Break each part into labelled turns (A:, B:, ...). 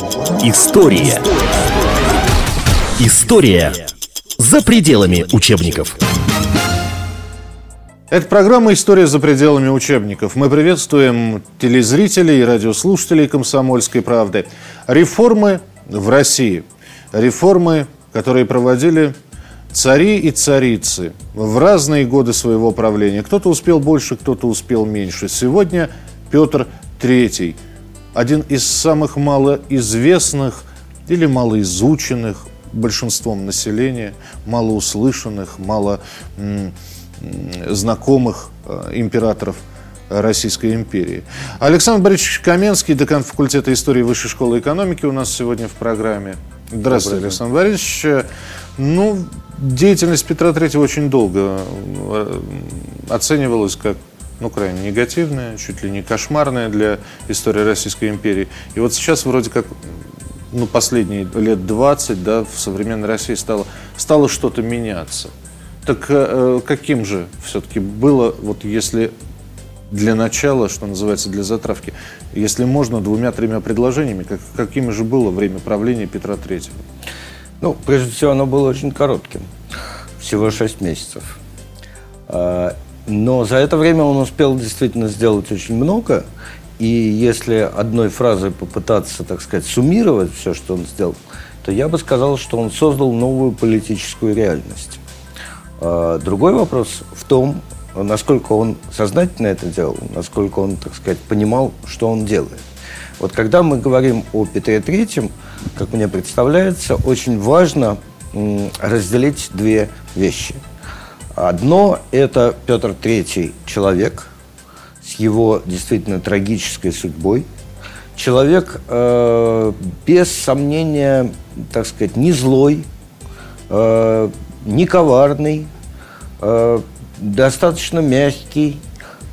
A: История. История за пределами учебников.
B: Это программа «История за пределами учебников». Мы приветствуем телезрителей и радиослушателей «Комсомольской правды». Реформы в России. Реформы, которые проводили цари и царицы в разные годы своего правления. Кто-то успел больше, кто-то успел меньше. Сегодня Петр III, один из самых малоизвестных или малоизученных большинством населения, малоуслышанных, мало знакомых э, императоров Российской империи. Александр Борисович Каменский, декан факультета истории Высшей школы экономики у нас сегодня в программе. Здравствуйте, Александр Борисович. Ну, деятельность Петра III очень долго э, оценивалась как ну, крайне негативная, чуть ли не кошмарная для истории Российской империи. И вот сейчас вроде как ну, последние лет 20 да, в современной России стало, стало что-то меняться. Так э, каким же все-таки было, вот если для начала, что называется, для затравки, если можно, двумя-тремя предложениями, как, каким же было время правления Петра Третьего?
C: Ну, прежде всего, оно было очень коротким. Всего шесть месяцев. Но за это время он успел действительно сделать очень много. И если одной фразой попытаться, так сказать, суммировать все, что он сделал, то я бы сказал, что он создал новую политическую реальность. А, другой вопрос в том, насколько он сознательно это делал, насколько он, так сказать, понимал, что он делает. Вот когда мы говорим о Петре Третьем, как мне представляется, очень важно разделить две вещи. Одно – это Петр Третий человек с его действительно трагической судьбой. Человек, э, без сомнения, так сказать, не злой, э, не коварный, э, достаточно мягкий,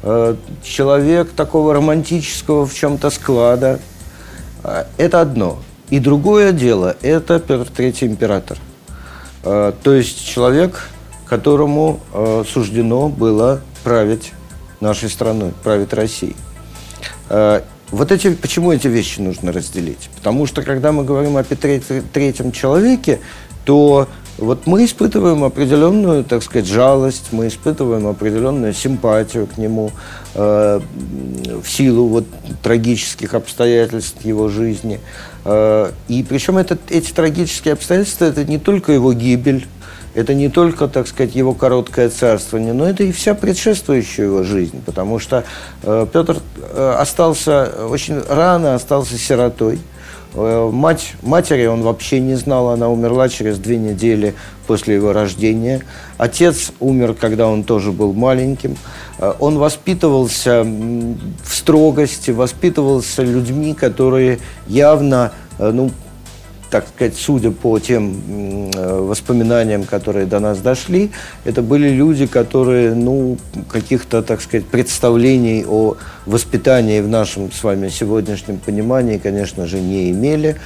C: э, человек такого романтического в чем-то склада. Э, это одно. И другое дело – это Петр Третий император. Э, то есть человек, которому э, суждено было править нашей страной, править Россией. Э, вот эти, почему эти вещи нужно разделить? Потому что, когда мы говорим о Петре Третьем человеке, то вот мы испытываем определенную, так сказать, жалость, мы испытываем определенную симпатию к нему э, в силу вот трагических обстоятельств его жизни. Э, и причем это, эти трагические обстоятельства – это не только его гибель, это не только, так сказать, его короткое царствование, но это и вся предшествующая его жизнь, потому что э, Петр э, остался очень рано, остался сиротой. Э, мать, матери он вообще не знал, она умерла через две недели после его рождения. Отец умер, когда он тоже был маленьким. Э, он воспитывался в строгости, воспитывался людьми, которые явно, э, ну, так сказать, судя по тем воспоминаниям, которые до нас дошли, это были люди, которые, ну, каких-то, так сказать, представлений о воспитании в нашем с вами сегодняшнем понимании, конечно же, не имели.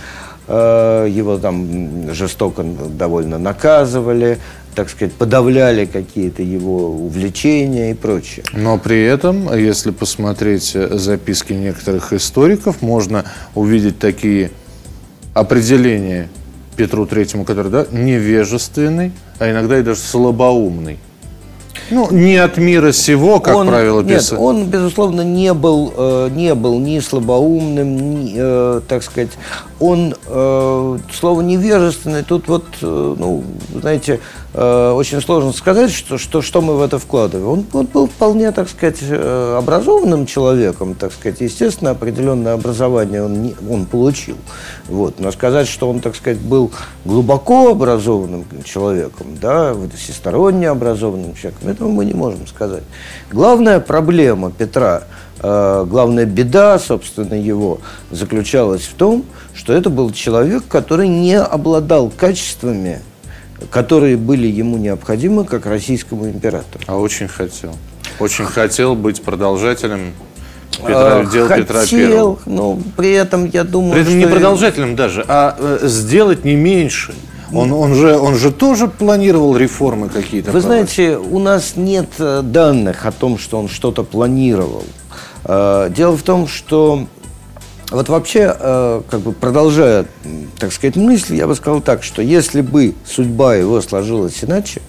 C: Э, его там жестоко довольно наказывали, так сказать, подавляли какие-то его увлечения и прочее.
B: Но при этом, если посмотреть записки некоторых историков, можно увидеть такие определение Петру Третьему, который да, невежественный, а иногда и даже слабоумный. Ну, не от мира сего, как
C: он,
B: правило,
C: писал. Нет, он, безусловно, не был, э, не был ни слабоумным, ни, э, так сказать, он, э, слово невежественный, тут вот, э, ну, знаете, э, очень сложно сказать, что, что, что мы в это вкладываем. Он, он был вполне, так сказать, э, образованным человеком, так сказать, естественно, определенное образование он, не, он получил. Вот. Но сказать, что он, так сказать, был глубоко образованным человеком, да, всесторонне образованным человеком, этого мы не можем сказать. Главная проблема Петра – Э, главная беда, собственно, его заключалась в том, что это был человек, который не обладал качествами, которые были ему необходимы как российскому императору.
B: А очень хотел. Очень хотел быть продолжателем Петра,
C: э, дел хотел, Петра Первого. но при этом я думаю,
B: При этом не продолжателем даже, а э, сделать не меньше. Он, он, же, он же тоже планировал реформы какие-то.
C: Вы знаете, у нас нет данных о том, что он что-то планировал. Э, дело в том, что Вот вообще, э, как бы продолжая, так сказать, мысль, я бы сказал так, что если бы судьба его сложилась иначе,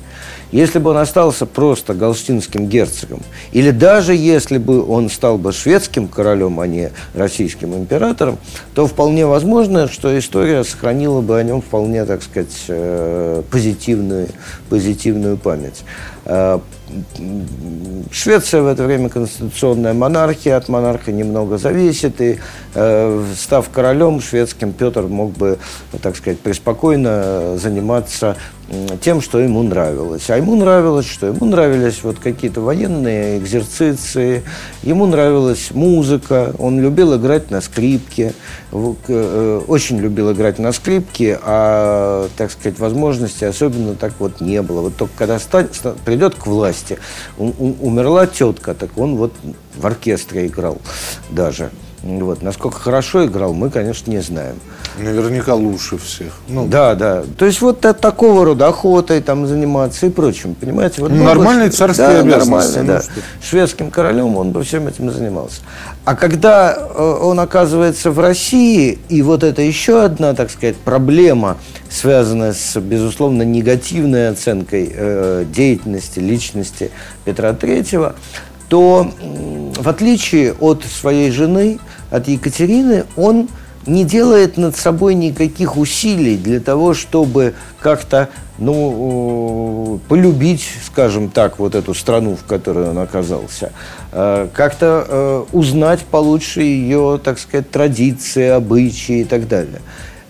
C: если бы он остался просто галштинским герцогом, или даже если бы он стал бы шведским королем, а не российским императором, то вполне возможно, что история сохранила бы о нем вполне, так сказать, э, позитивную, позитивную память. Э, Швеция в это время конституционная монархия, от монарха немного зависит, и э, став королем шведским, Петр мог бы, так сказать, преспокойно заниматься тем, что ему нравилось. А ему нравилось, что ему нравились вот какие-то военные экзерциции, ему нравилась музыка, он любил играть на скрипке, э, очень любил играть на скрипке, а, так сказать, возможности особенно так вот не было. Вот только когда придет к власти, умерла тетка, так он вот в оркестре играл даже. Вот. Насколько хорошо играл, мы, конечно, не знаем.
B: Наверняка лучше всех.
C: Ну, да, да. То есть вот от такого рода охотой там заниматься и прочим, понимаете? Вот
B: ну, нормальные бы, царские да, обязанности.
C: Нормально, ну, да. Шведским королем он бы всем этим занимался. А когда э, он оказывается в России, и вот это еще одна, так сказать, проблема, связанная с, безусловно, негативной оценкой э, деятельности, личности Петра Третьего, то в отличие от своей жены, от Екатерины, он не делает над собой никаких усилий для того, чтобы как-то ну, полюбить, скажем так, вот эту страну, в которой он оказался, э, как-то э, узнать получше ее, так сказать, традиции, обычаи и так далее.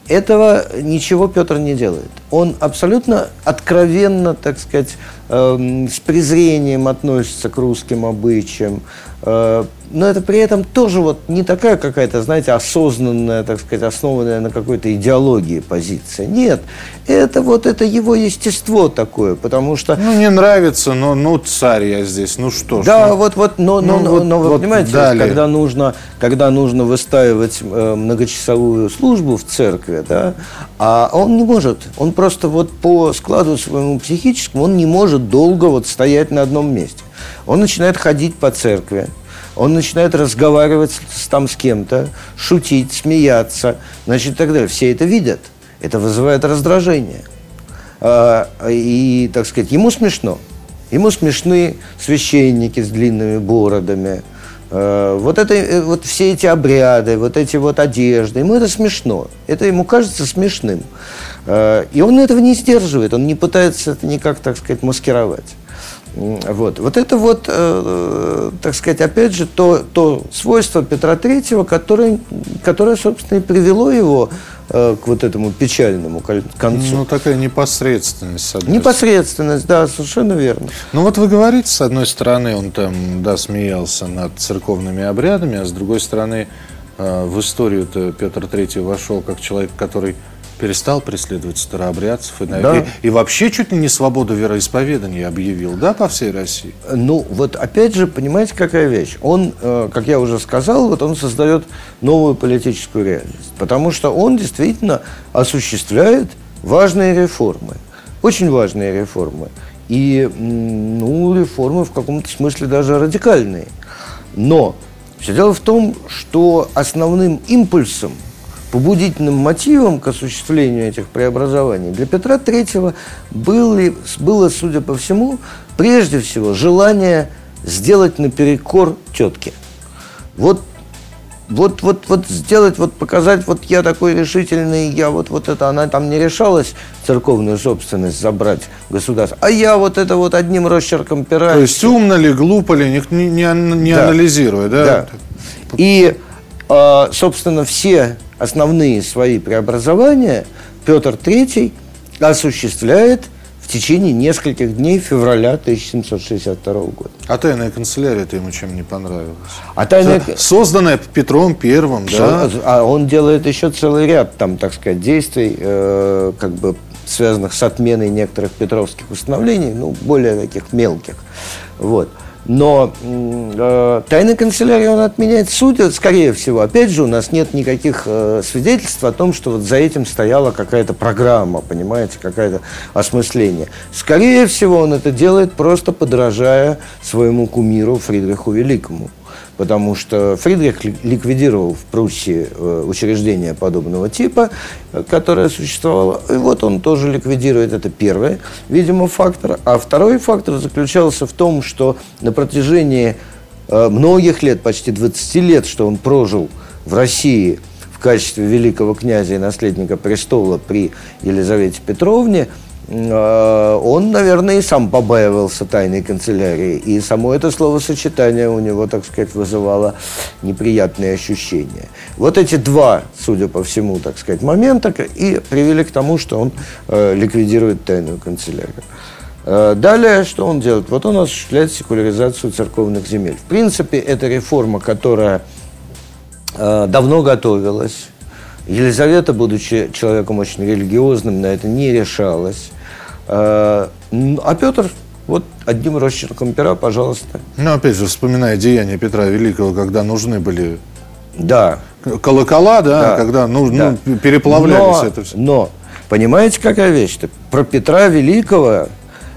C: Этого ничего Петр не делает. Он абсолютно откровенно, так сказать, э, с презрением относится к русским обычаям, э, но это при этом тоже вот не такая какая-то, знаете, осознанная, так сказать, основанная на какой-то идеологии позиция. Нет, это вот это его естество такое, потому что...
B: Ну, не нравится, но ну царь я здесь, ну что
C: ж. Да, ну, вот, вот, но, ну, но, вот, но вы вот понимаете, далее. когда нужно, когда нужно выстаивать э, многочасовую службу в церкви, да, а он не может, он просто вот по складу своему психическому, он не может долго вот стоять на одном месте. Он начинает ходить по церкви, он начинает разговаривать с, там с кем-то, шутить, смеяться, значит, и так далее. Все это видят. Это вызывает раздражение. А, и, так сказать, ему смешно. Ему смешны священники с длинными бородами. А, вот, это, э, вот все эти обряды, вот эти вот одежды, ему это смешно. Это ему кажется смешным. А, и он этого не сдерживает, он не пытается это никак, так сказать, маскировать. Вот. вот это вот, э, так сказать, опять же, то, то свойство Петра Третьего, которое, которое, собственно, и привело его э, к вот этому печальному концу.
B: Ну, такая непосредственность, с
C: одной Непосредственность, да, совершенно верно.
B: Ну, вот вы говорите, с одной стороны, он там, да, смеялся над церковными обрядами, а с другой стороны, э, в историю-то Петр Третий вошел как человек, который перестал преследовать старообрядцев и, да. и, и вообще чуть ли не свободу вероисповедания объявил, да, по всей России?
C: Ну, вот опять же, понимаете, какая вещь? Он, э, как я уже сказал, вот он создает новую политическую реальность, потому что он действительно осуществляет важные реформы, очень важные реформы. И, ну, реформы в каком-то смысле даже радикальные. Но все дело в том, что основным импульсом побудительным мотивом к осуществлению этих преобразований для Петра III было, было, судя по всему, прежде всего желание сделать наперекор тетке. Вот вот, вот, вот сделать, вот показать, вот я такой решительный, я вот, вот это, она там не решалась церковную собственность забрать государство, а я вот это вот одним росчерком пера.
B: То есть умно ли, глупо ли, не, не, не да. анализируя, да?
C: Да. И, собственно, все основные свои преобразования Петр III осуществляет в течение нескольких дней февраля 1762 года.
B: А тайная канцелярия-то ему чем не понравилась? А тайная... Созданная Петром Первым, да?
C: А он делает еще целый ряд, там, так сказать, действий, э, как бы связанных с отменой некоторых петровских установлений, ну, более таких мелких. Вот. Но э, тайная канцелярия он отменяет судя, скорее всего. Опять же, у нас нет никаких э, свидетельств о том, что вот за этим стояла какая-то программа, понимаете, какое-то осмысление. Скорее всего, он это делает просто подражая своему кумиру Фридриху Великому. Потому что Фридрих ликвидировал в Пруссии э, учреждение подобного типа, которое существовало. И вот он тоже ликвидирует. Это первый, видимо, фактор. А второй фактор заключался в том, что на протяжении э, многих лет, почти 20 лет, что он прожил в России в качестве великого князя и наследника престола при Елизавете Петровне – он, наверное, и сам побаивался тайной канцелярии. И само это словосочетание у него, так сказать, вызывало неприятные ощущения. Вот эти два, судя по всему, так сказать, момента и привели к тому, что он э, ликвидирует тайную канцелярию. Э, далее, что он делает? Вот он осуществляет секуляризацию церковных земель. В принципе, это реформа, которая э, давно готовилась. Елизавета, будучи человеком очень религиозным, на это не решалась. А, а Петр вот одним росчерком пера, пожалуйста.
B: Ну, опять же, вспоминая деяния Петра Великого, когда нужны были
C: да.
B: колокола, да, да. когда ну, да. ну, переплавлялись
C: но,
B: это все.
C: Но, понимаете, какая вещь-то? Про Петра Великого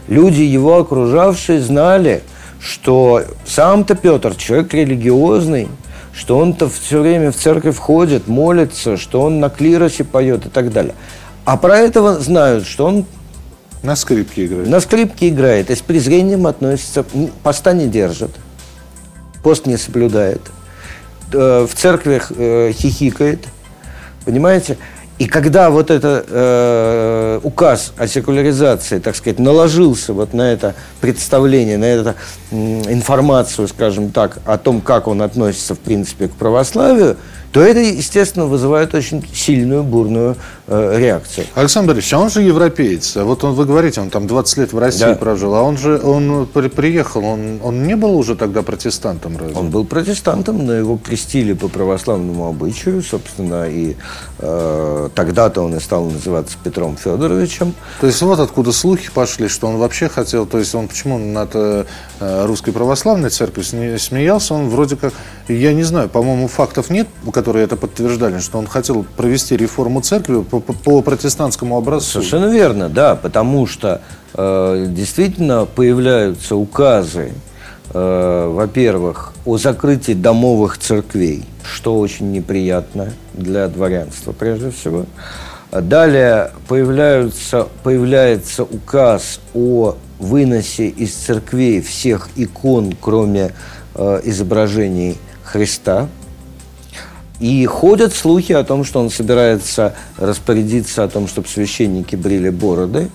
C: люди, его окружавшие, знали, что сам-то Петр человек религиозный, что он-то все время в церковь ходит, молится, что он на клиросе поет и так далее. А про этого знают, что он
B: на скрипке играет.
C: На скрипке играет. И с презрением относится. Поста не держит. Пост не соблюдает. Э, в церквях э, хихикает. Понимаете? И когда вот этот э, указ о секуляризации, так сказать, наложился вот на это представление, на эту информацию, скажем так, о том, как он относится, в принципе, к православию, то это, естественно, вызывает очень сильную, бурную э, реакцию.
B: Александр Борисович, а он же европеец. А вот он, вы говорите, он там 20 лет в России да. прожил, а он же он при, приехал, он, он не был уже тогда протестантом разве?
C: Он был протестантом, но его крестили по православному обычаю, собственно, и э, тогда-то он и стал называться Петром Федоровичем.
B: То есть вот откуда слухи пошли, что он вообще хотел, то есть он почему над э, русской православной церковью смеялся, он вроде как, я не знаю, по-моему, фактов нет, которые это подтверждали, что он хотел провести реформу церкви по, по, протестантскому образцу.
C: Совершенно верно, да, потому что э, действительно появляются указы, э, во-первых, о закрытии домовых церквей, что очень неприятно для дворянства прежде всего. Далее появляются, появляется указ о выносе из церквей всех икон, кроме э, изображений Христа, и ходят слухи о том, что он собирается распорядиться о том, чтобы священники брили бороды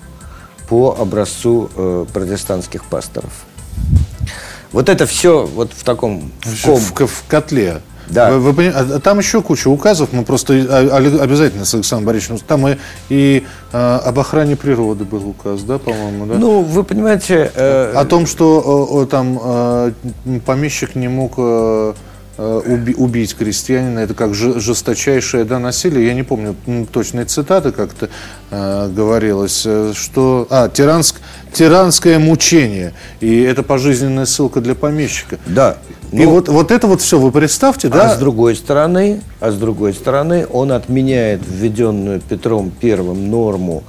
C: по образцу э, протестантских пасторов. Вот это все вот в таком
B: в, ком... в, в котле. Да. Вы, вы, а, там еще куча указов, мы просто обязательно с Александром Борисовичем, там и, и а, об охране природы был указ, да, по-моему, да?
C: Ну, вы понимаете...
B: Э... О том, что о, о, там э, помещик не мог... Э, убить крестьянина, это как жесточайшее да, насилие. Я не помню точной цитаты, как-то э, говорилось, э, что... А, тиранск, тиранское мучение. И это пожизненная ссылка для помещика.
C: Да.
B: И ну, вот, вот это вот все вы представьте, а да?
C: А с другой стороны, а с другой стороны, он отменяет введенную Петром Первым норму,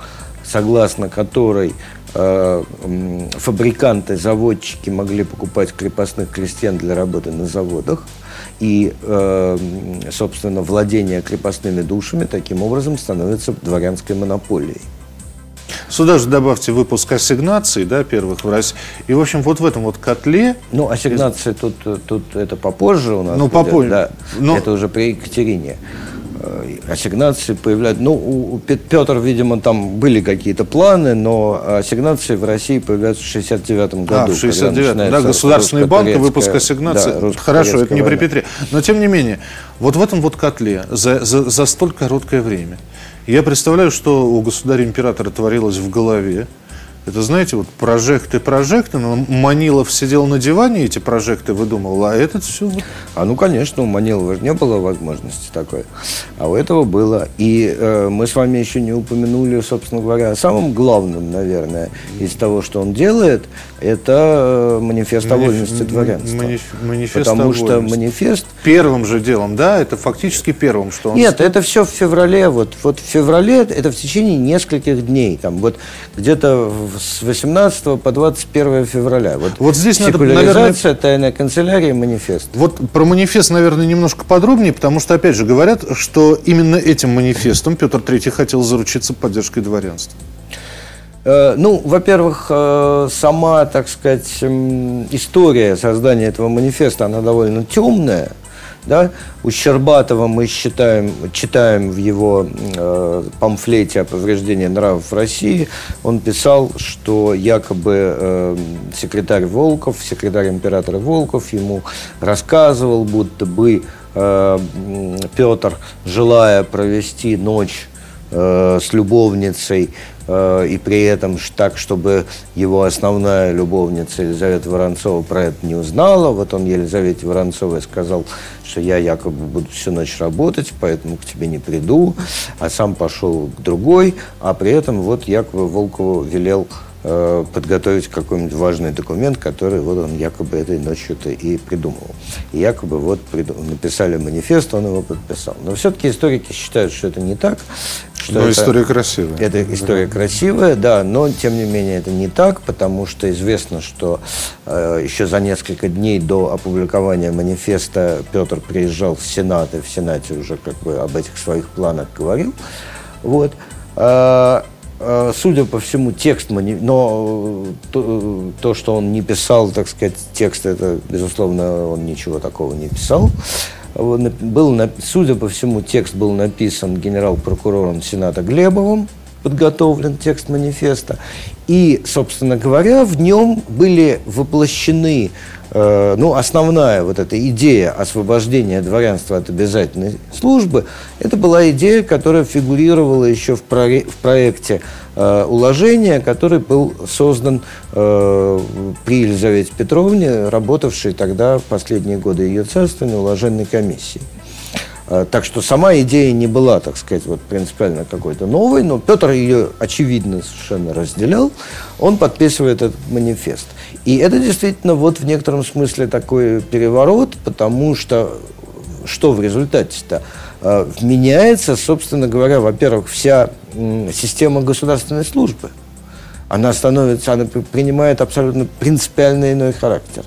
C: согласно которой э, фабриканты, заводчики могли покупать крепостных крестьян для работы на заводах и, э, собственно, владение крепостными душами таким образом становится дворянской монополией.
B: Сюда же добавьте выпуск ассигнаций, да, первых в России. И, в общем, вот в этом вот котле...
C: Ну, ассигнации тут, тут это попозже у нас.
B: Ну, попозже. Да,
C: Но... Это уже при Екатерине. Э, ассигнации появляются. Ну, у Петр, видимо, там были какие-то планы, но ассигнации в России появляются в 69 году.
B: А, в 69 да, Государственный банк и выпуск ассигнаций. Да, Хорошо, это не при Петре. Но, тем не менее, вот в этом вот котле за, за, за столь короткое время, я представляю, что у государя-императора творилось в голове, это, знаете, вот прожекты, прожекты, но Манилов сидел на диване, эти прожекты выдумывал, а этот все... Вот...
C: А ну, конечно, у Манилова не было возможности такой, а у этого было. И э, мы с вами еще не упомянули, собственно говоря, о самом главном, наверное, из того, что он делает, это э, манифест Маниф... о вольности дворянства. Маниф...
B: Манифест
C: Потому что манифест...
B: Первым же делом, да? Это фактически первым, что он...
C: Нет, это все в феврале. Вот, вот в феврале, это в течение нескольких дней. Там вот где-то с 18 по 21 февраля. Вот,
B: Вот здесь надо,
C: секуляризация, тайная канцелярия, манифест.
B: Вот про манифест, наверное, немножко подробнее, потому что, опять же, говорят, что именно этим манифестом Петр III хотел заручиться поддержкой дворянства.
C: Э, Ну, во-первых, э, сама, так сказать, история создания этого манифеста, она довольно темная. Да? У Щербатова мы считаем, читаем в его э, памфлете о повреждении нравов в России, он писал, что якобы э, секретарь Волков, секретарь императора Волков ему рассказывал, будто бы э, Петр, желая провести ночь э, с любовницей, э, и при этом так, чтобы его основная любовница Елизавета Воронцова про это не узнала. Вот он Елизавете Воронцовой сказал, что я якобы буду всю ночь работать, поэтому к тебе не приду, а сам пошел к другой, а при этом вот якобы Волкову велел э, подготовить какой-нибудь важный документ, который вот он якобы этой ночью-то и придумывал. И якобы вот приду- написали манифест, он его подписал. Но все-таки историки считают, что это не так. Что
B: Но
C: это-
B: история красивая.
C: это история красивая, да, но тем не менее это не так, потому что известно, что э, еще за несколько дней до опубликования манифеста Петр приезжал в Сенат, и в Сенате уже как бы об этих своих планах говорил. Вот. А, а, Судя по всему, текст, мани- но э, то, э, то, что он не писал, так сказать, текст, это, безусловно, он ничего такого не писал. Нап- Был, судя по всему, текст был написан генерал-прокурором Сената Глебовым, подготовлен текст манифеста. И, собственно говоря, в нем были воплощены, э, ну, основная вот эта идея освобождения дворянства от обязательной службы, это была идея, которая фигурировала еще в, проре- в проекте уложения, который был создан э, при Елизавете Петровне, работавшей тогда в последние годы ее царствования уложенной комиссией. Э, Так что сама идея не была, так сказать, вот принципиально какой-то новой, но Петр ее, очевидно, совершенно разделял. Он подписывает этот манифест. И это действительно вот в некотором смысле такой переворот, потому что что в результате-то? Э, Меняется, собственно говоря, во-первых, вся система государственной службы. Она становится, она при- принимает абсолютно принципиально иной характер.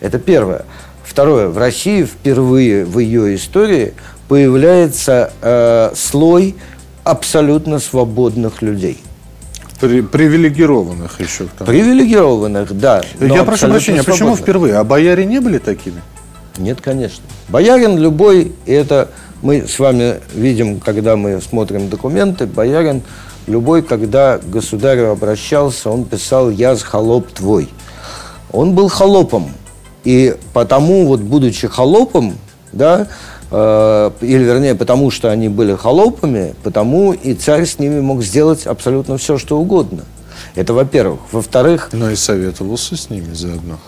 C: Это первое. Второе. В России впервые в ее истории появляется э, слой абсолютно свободных людей.
B: При- привилегированных еще. тому.
C: Привилегированных, да.
B: Я прошу прощения, а почему впервые? А бояре не были такими?
C: Нет, конечно. Боярин любой, и это мы с вами видим, когда мы смотрим документы, боярин любой, когда к государю обращался, он писал «Я с холоп твой». Он был холопом. И потому, вот будучи холопом, да, э, или вернее, потому что они были холопами, потому и царь с ними мог сделать абсолютно все, что угодно. Это во-первых. Во-вторых,
B: Но и советовался с ними заодно.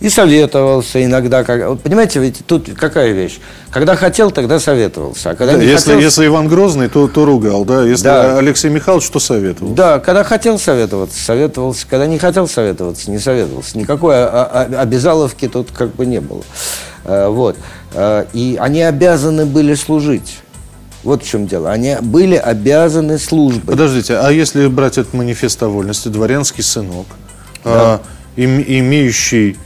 C: И советовался иногда. Как... Понимаете, ведь тут какая вещь? Когда хотел, тогда советовался. А когда
B: Да,
C: не
B: если,
C: хотел,
B: если Иван Грозный, то, то ругал, да? Если
C: Да.
B: Алексей Михайлович, то советовал.
C: Да, когда хотел советоваться, советовался. Когда не хотел советоваться, не советовался. Никакой обязаловки тут как бы не было. Э, Вот. Э, И они обязаны были служить. Вот в чем дело. Они были обязаны службой.
B: Подождите, а если брать этот манифест о вольности, дворянский сынок, а, им- имеющий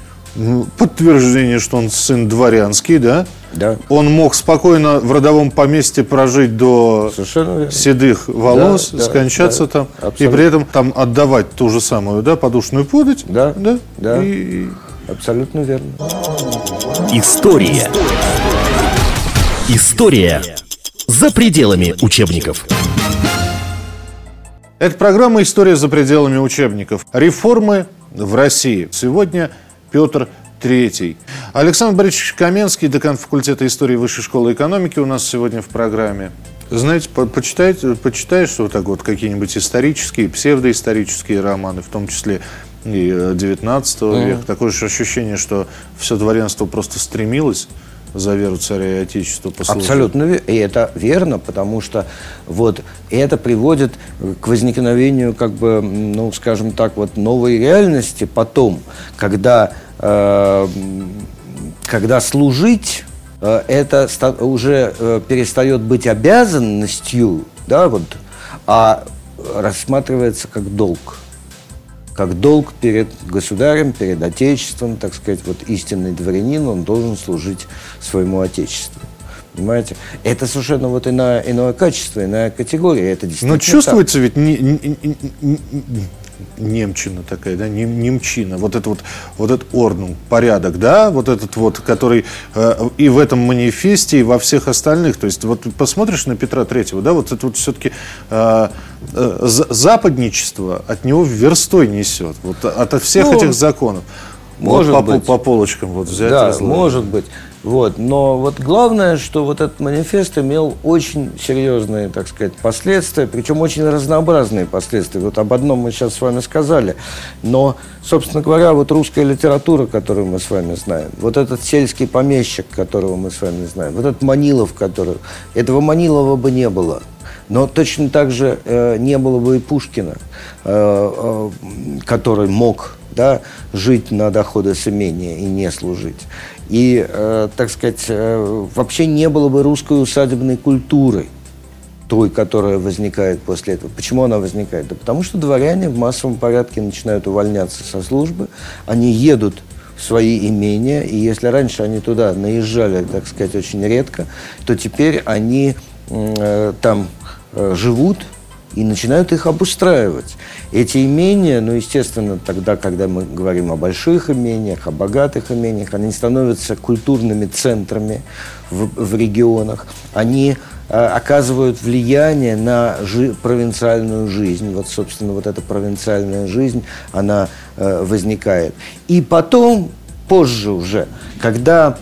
B: подтверждение, что он сын дворянский, да?
C: Да.
B: Он мог спокойно в родовом поместье прожить до седых волос,
C: Да,
B: скончаться
C: да,
B: там, и
C: абсолютно.
B: при этом там отдавать ту же самую, да, подушную подать,
C: Да,
B: да,
C: да.
B: И-
C: Абсолютно верно.
A: История. История за пределами учебников.
B: Это программа «История за пределами учебников». Реформы в России. Сегодня Петр III. Александр Борисович Каменский, декан факультета истории Высшей школы экономики у нас сегодня в программе. Знаете, по- почитаешь вот так вот какие-нибудь исторические, псевдоисторические романы, в том числе и э, 19 века. Такое же ощущение, что все дворянство просто стремилось за веру царя и отечества послужить.
C: Абсолютно и это верно, потому что вот это приводит к возникновению, как бы, ну, скажем так, вот новой реальности потом, когда, э, когда служить э, это уже э, перестает быть обязанностью, да, вот, а рассматривается как долг. Как долг перед государем, перед Отечеством, так сказать, вот истинный дворянин, он должен служить своему Отечеству. Понимаете? Это совершенно вот иное, иное качество, иная категория. Это действительно
B: Но чувствуется ведь не, не- не- не- немчина такая, да, нем- немчина, вот это вот, вот этот орнум, порядок, да, вот этот вот, который э, и в этом манифесте, и во всех остальных, то есть вот посмотришь на Петра Третьего, да, вот это вот все-таки западничество от него верстой несет, вот от всех
C: Ну,
B: этих законов.
C: может
B: вот по,
C: быть.
B: по полочкам вот взять.
C: Да,
B: разложить.
C: может быть. Вот. Но вот главное, что вот этот манифест имел очень серьезные, так сказать, последствия, причем очень разнообразные последствия. Вот об одном мы сейчас с вами сказали. Но, собственно говоря, вот русская литература, которую мы с вами знаем, вот этот сельский помещик, которого мы с вами знаем, вот этот Манилов, который... Этого Манилова бы не было. Но точно так же э, не было бы и Пушкина, э, э, который мог да, жить на доходы с имения и не служить. И, э, так сказать, э, вообще не было бы русской усадебной культуры, той, которая возникает после этого. Почему она возникает? Да потому что дворяне в массовом порядке начинают увольняться со службы, они едут в свои имения, и если раньше они туда наезжали, так сказать, очень редко, то теперь они э, там э, живут и начинают их обустраивать. Эти имения, ну, естественно, тогда, когда мы говорим о больших имениях, о богатых имениях, они становятся культурными центрами в, в регионах. Они э, оказывают влияние на жи- провинциальную жизнь. Вот, собственно, вот эта провинциальная жизнь, она э, возникает. И потом, позже уже, когда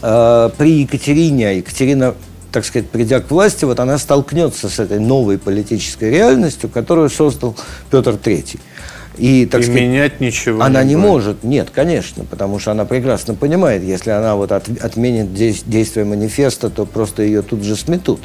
C: э, при Екатерине, а Екатерина, так сказать, придя к власти, вот она столкнется с этой новой политической реальностью, которую создал Петр III. И, так
B: И
C: сказать,
B: менять ничего
C: она
B: не
C: не
B: будет.
C: может, нет, конечно, потому что она прекрасно понимает, если она вот от- отменит дей- действие манифеста, то просто ее тут же сметут.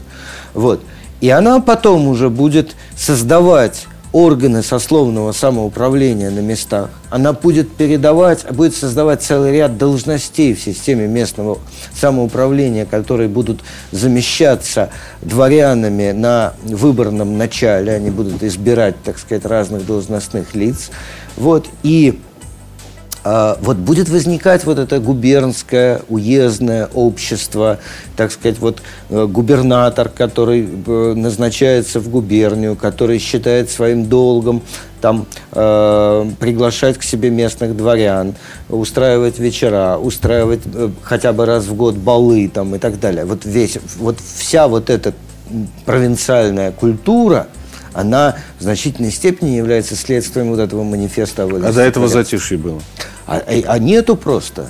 C: Вот. И она потом уже будет создавать органы сословного самоуправления на местах. Она будет передавать, будет создавать целый ряд должностей в системе местного самоуправления, которые будут замещаться дворянами на выборном начале. Они будут избирать, так сказать, разных должностных лиц. Вот. И вот будет возникать вот это губернское, уездное общество, так сказать, вот э, губернатор, который э, назначается в губернию, который считает своим долгом там э, приглашать к себе местных дворян, устраивать вечера, устраивать э, хотя бы раз в год балы там и так далее. Вот весь, вот вся вот эта провинциальная культура, она в значительной степени является следствием вот этого манифеста.
B: А до этого
C: дворян.
B: затишье было.
C: А, а- а нету просто.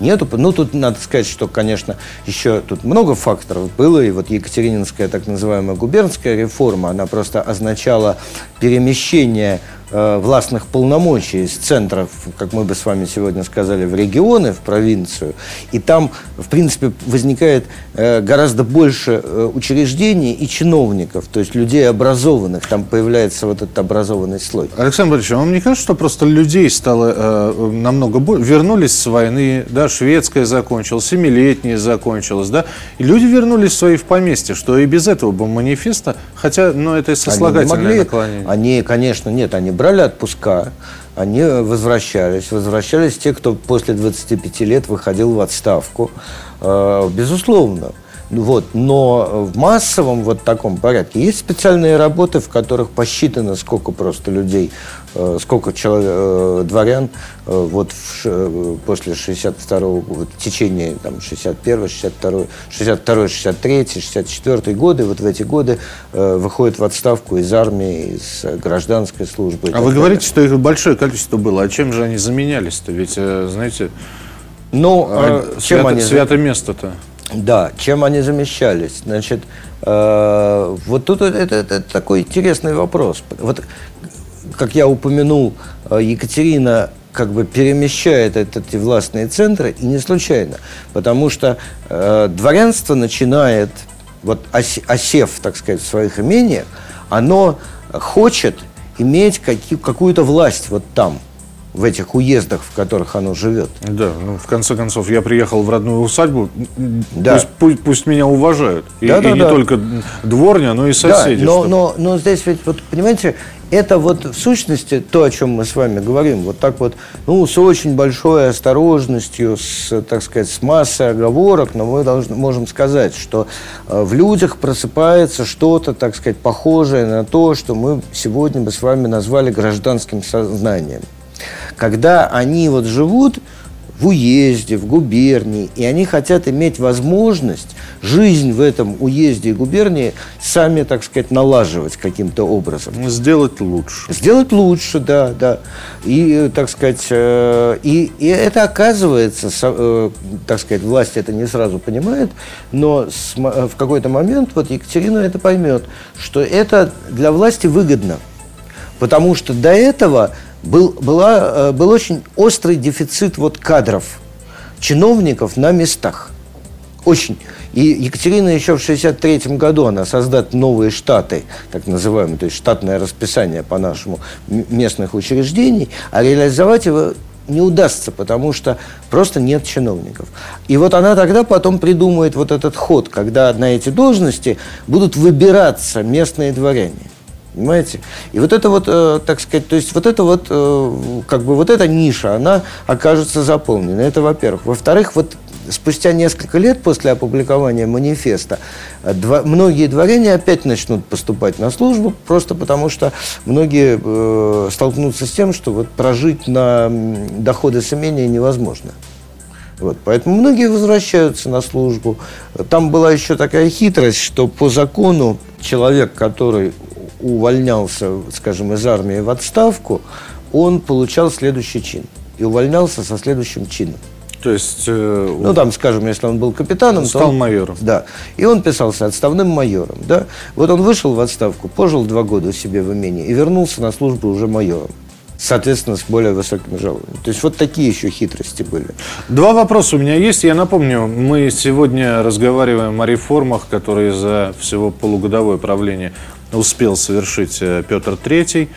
C: Нету. Ну, тут надо сказать, что, конечно, еще тут много факторов было. И вот Екатерининская так называемая губернская реформа, она просто означала перемещение э, властных полномочий из центров, как мы бы с вами сегодня сказали, в регионы, в провинцию. И там, в принципе, возникает э, гораздо больше э, учреждений и чиновников, то есть людей образованных. Там появляется вот этот образованный слой.
B: Александр Борисович, а вам не кажется, что просто людей стало э, намного больше? Вернулись с войны, да, шведская закончилась, семилетняя закончилась, да, и люди вернулись свои в поместье, что и без этого бы манифеста, хотя, ну, это и
C: Они
B: сослагательное
C: могли.
B: наклонение.
C: Они, конечно, нет, они брали отпуска, они возвращались. Возвращались те, кто после 25 лет выходил в отставку. Э, безусловно. Вот. Но в массовом вот таком порядке есть специальные работы, в которых посчитано, сколько просто людей, сколько человек, э, дворян э, вот в э, после 62-го года, в течение там, 61 62 62 63 64 годы, вот в эти годы э, выходят в отставку из армии, из э, гражданской службы.
B: А вы
C: далее.
B: говорите, что их большое количество было, а чем же они заменялись-то? Ведь, э, знаете,
C: Ну,
B: а,
C: э, чем
B: свято,
C: они...
B: свято место-то.
C: Да, чем они замещались? Значит, э, вот тут это, это- это такой интересный вопрос. Вот, как я упомянул, э, Екатерина как бы перемещает эти властные центры, и не случайно, потому что э, дворянство начинает, вот осе- осев, так сказать, в своих имениях, оно хочет иметь каки- какую-то власть вот там, в этих уездах, в которых оно живет.
B: Да, ну, в конце концов, я приехал в родную усадьбу,
C: Да.
B: пусть, пусть, пусть меня уважают. И,
C: Да,
B: и
C: да,
B: не
C: да.
B: только дворня, но и соседи.
C: Да, но,
B: чтоб-
C: но, но здесь ведь, вот, понимаете, это вот в сущности то, о чем мы с вами говорим, вот так вот, ну, с очень большой осторожностью, с, так сказать, с массой оговорок, но мы должны, можем сказать, что э, в людях просыпается что-то, так сказать, похожее на то, что мы сегодня бы с вами назвали гражданским сознанием. Когда они вот живут, в уезде, в губернии, и они хотят иметь возможность жизнь в этом уезде и губернии сами, так сказать, налаживать каким-то образом.
B: Сделать лучше.
C: Сделать лучше, да, да. И, так сказать, э, и, и это оказывается, э, так сказать, власть это не сразу понимает, но в какой-то момент вот Екатерина это поймет, что это для власти выгодно. Потому что до этого был, была, э, был очень острый дефицит вот кадров, чиновников на местах. Очень. И Екатерина еще в 1963 году, она создает новые штаты, так называемые, то есть штатное расписание по-нашему местных учреждений, а реализовать его не удастся, потому что просто нет чиновников. И вот она тогда потом придумает вот этот ход, когда на эти должности будут выбираться местные дворяне. Понимаете? И вот это вот, э, так сказать, то есть вот это вот, э, как бы вот эта ниша, она окажется заполнена. Это во-первых. Во-вторых, вот спустя несколько лет после опубликования манифеста э, дво, многие дворяне опять начнут поступать на службу, просто потому что многие э, столкнутся с тем, что вот прожить на доходы с имения невозможно. Вот, поэтому многие возвращаются на службу. Там была еще такая хитрость, что по закону человек, который увольнялся, скажем, из армии в отставку, он получал следующий чин. И увольнялся со следующим чином.
B: То есть... Э,
C: ну, там, скажем, если он был капитаном...
B: Стал
C: он,
B: майором.
C: Да. И он писался отставным майором, да. Вот он вышел в отставку, пожил два года у себя в имении и вернулся на службу уже майором соответственно, с более высоким жалованием. То есть вот такие еще хитрости были.
B: Два вопроса у меня есть. Я напомню, мы сегодня разговариваем о реформах, которые за всего полугодовое правление успел совершить э, Петр III.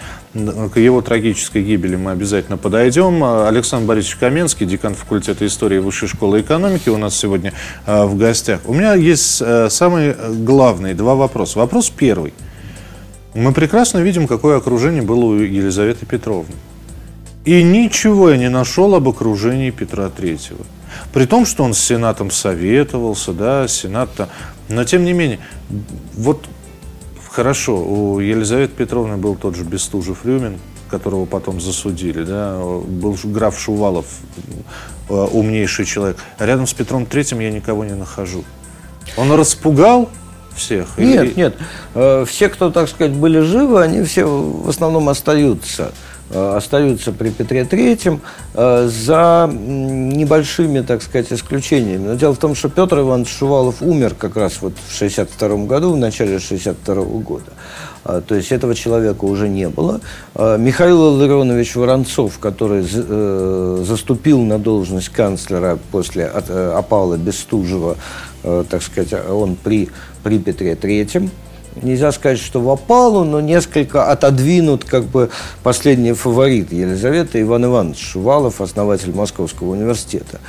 B: К его трагической гибели мы обязательно подойдем. Александр Борисович Каменский, декан факультета истории Высшей школы экономики, у нас сегодня э, в гостях. У меня есть э, самые главные два вопроса. Вопрос первый. Мы прекрасно видим, какое окружение было у Елизаветы Петровны. И ничего я не нашел об окружении Петра Третьего. При том, что он с Сенатом советовался, да, Сенат-то... Но тем не менее, вот Хорошо, у Елизаветы Петровны был тот же Бестужев-Рюмин, которого потом засудили, да, был граф Шувалов, э, умнейший человек. Рядом с Петром Третьим я никого не нахожу. Он распугал всех?
C: Нет, или... нет. Э, все, кто, так сказать, были живы, они все в основном остаются. Э, остаются при Петре Третьем э, за небольшими, так сказать, исключениями. Но дело в том, что Петр Иванович Шувалов умер как раз вот в 62 году, в начале 62 года. Э, то есть этого человека уже не было. Михаил Илларионович Воронцов, который заступил на должность канцлера после опала Бестужева, так сказать, он при, при Петре Третьем, нельзя сказать, что в опалу, но несколько отодвинут как бы последний фаворит Елизаветы Иван Иванович Шувалов, основатель Московского университета.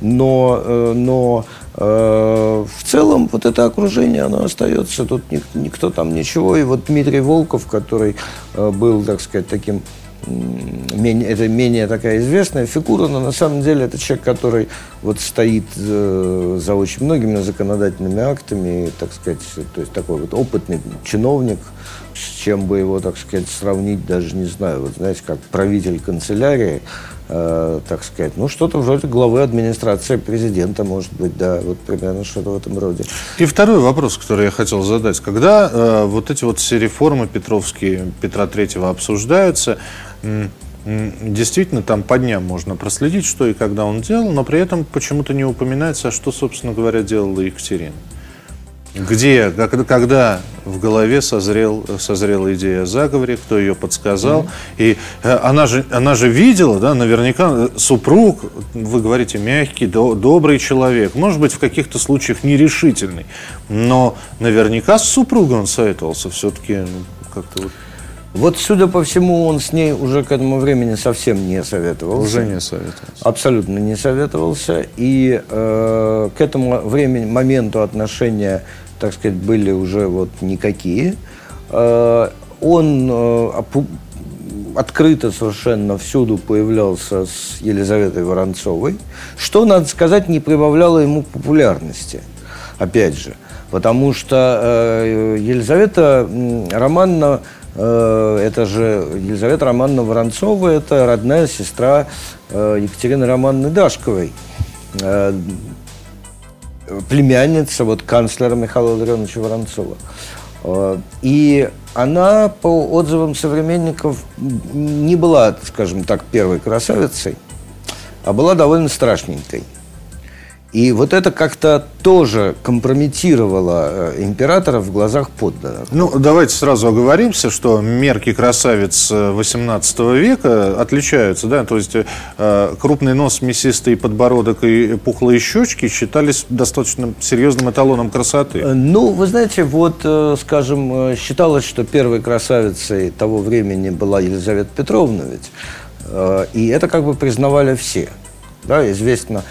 C: Но, э, но э, в целом вот это окружение, оно остается, тут никто там ничего. И вот Дмитрий Волков, который э, был, так сказать, таким менее, это менее такая известная фигура, но на самом деле это человек, который вот стоит э, за очень многими законодательными актами, так сказать, то есть такой вот опытный чиновник, с чем бы его, так сказать, сравнить, даже не знаю, вот знаете, как правитель канцелярии, э, так сказать, ну что-то вроде главы администрации президента, может быть, да, вот примерно что-то в этом роде.
B: И второй вопрос, который я хотел задать, когда э, вот эти вот все реформы Петровские Петра Третьего обсуждаются, Действительно, там по дням можно проследить, что и когда он делал, но при этом почему-то не упоминается, а что, собственно говоря, делала Екатерина. Где, когда в голове созрел, созрела идея о заговоре, кто ее подсказал. Mm-hmm. И э, она же, она же видела, да, наверняка э, супруг, вы говорите, мягкий, до, добрый человек, может быть, в каких-то случаях нерешительный, но наверняка с супругом он советовался все-таки ну, как-то вот
C: вот, судя по всему, он с ней уже к этому времени совсем не советовался.
B: Уже не советовался.
C: Абсолютно не советовался. И э, к этому времени, моменту отношения, так сказать, были уже вот никакие. Э, он э, открыто совершенно всюду появлялся с Елизаветой Воронцовой, что, надо сказать, не прибавляло ему популярности. Опять же, потому что э, Елизавета Романна это же Елизавета Романовна Воронцова, это родная сестра Екатерины Романовны Дашковой, племянница вот канцлера Михаила Андреевича Воронцова. Э, и она, по отзывам современников, не была, скажем так, первой красавицей, а была довольно страшненькой. И вот это как-то тоже компрометировало э, императора в глазах подданных.
B: Ну, давайте сразу оговоримся, что мерки красавиц 18 э, века отличаются, да, то есть э, крупный нос, мясистый подбородок и пухлые щечки считались достаточно серьезным эталоном красоты. Э,
C: ну, вы знаете, вот, скажем, считалось, что первой красавицей того времени была Елизавета Петровна ведь, э, и это как бы признавали все. Да, известно,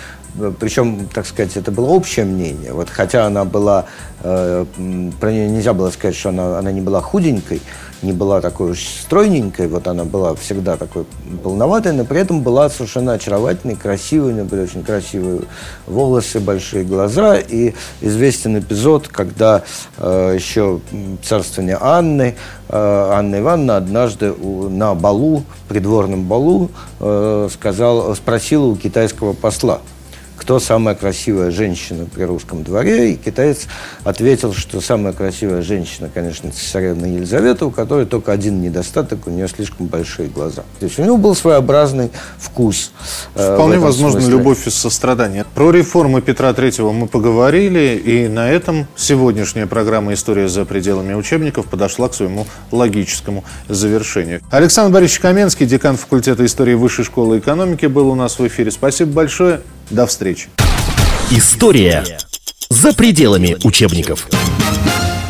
C: причем, так сказать, это было общее мнение. Вот хотя она была, э, про нее нельзя было сказать, что она, она не была худенькой, не была такой уж стройненькой, вот она была всегда такой полноватой, но при этом была совершенно очаровательной, красивой, у нее были очень красивые волосы, большие глаза. И известен эпизод, когда э, еще царствование Анны, э, Анна Ивановна однажды у, на балу, придворном балу, э, сказал, спросила у китайского посла – кто самая красивая женщина при русском дворе. И китаец ответил, что самая красивая женщина, конечно, цесаревна Елизавета, у которой только один недостаток, у нее слишком большие глаза. То есть у него был своеобразный вкус.
B: Э, Вполне возможно, смысле. любовь и сострадание. Про реформы Петра Третьего мы поговорили, и на этом сегодняшняя программа «История за пределами учебников» подошла к своему логическому завершению. Александр Борисович Каменский, декан факультета истории Высшей школы экономики, был у нас в эфире. Спасибо большое. До встречи.
A: История за пределами учебников.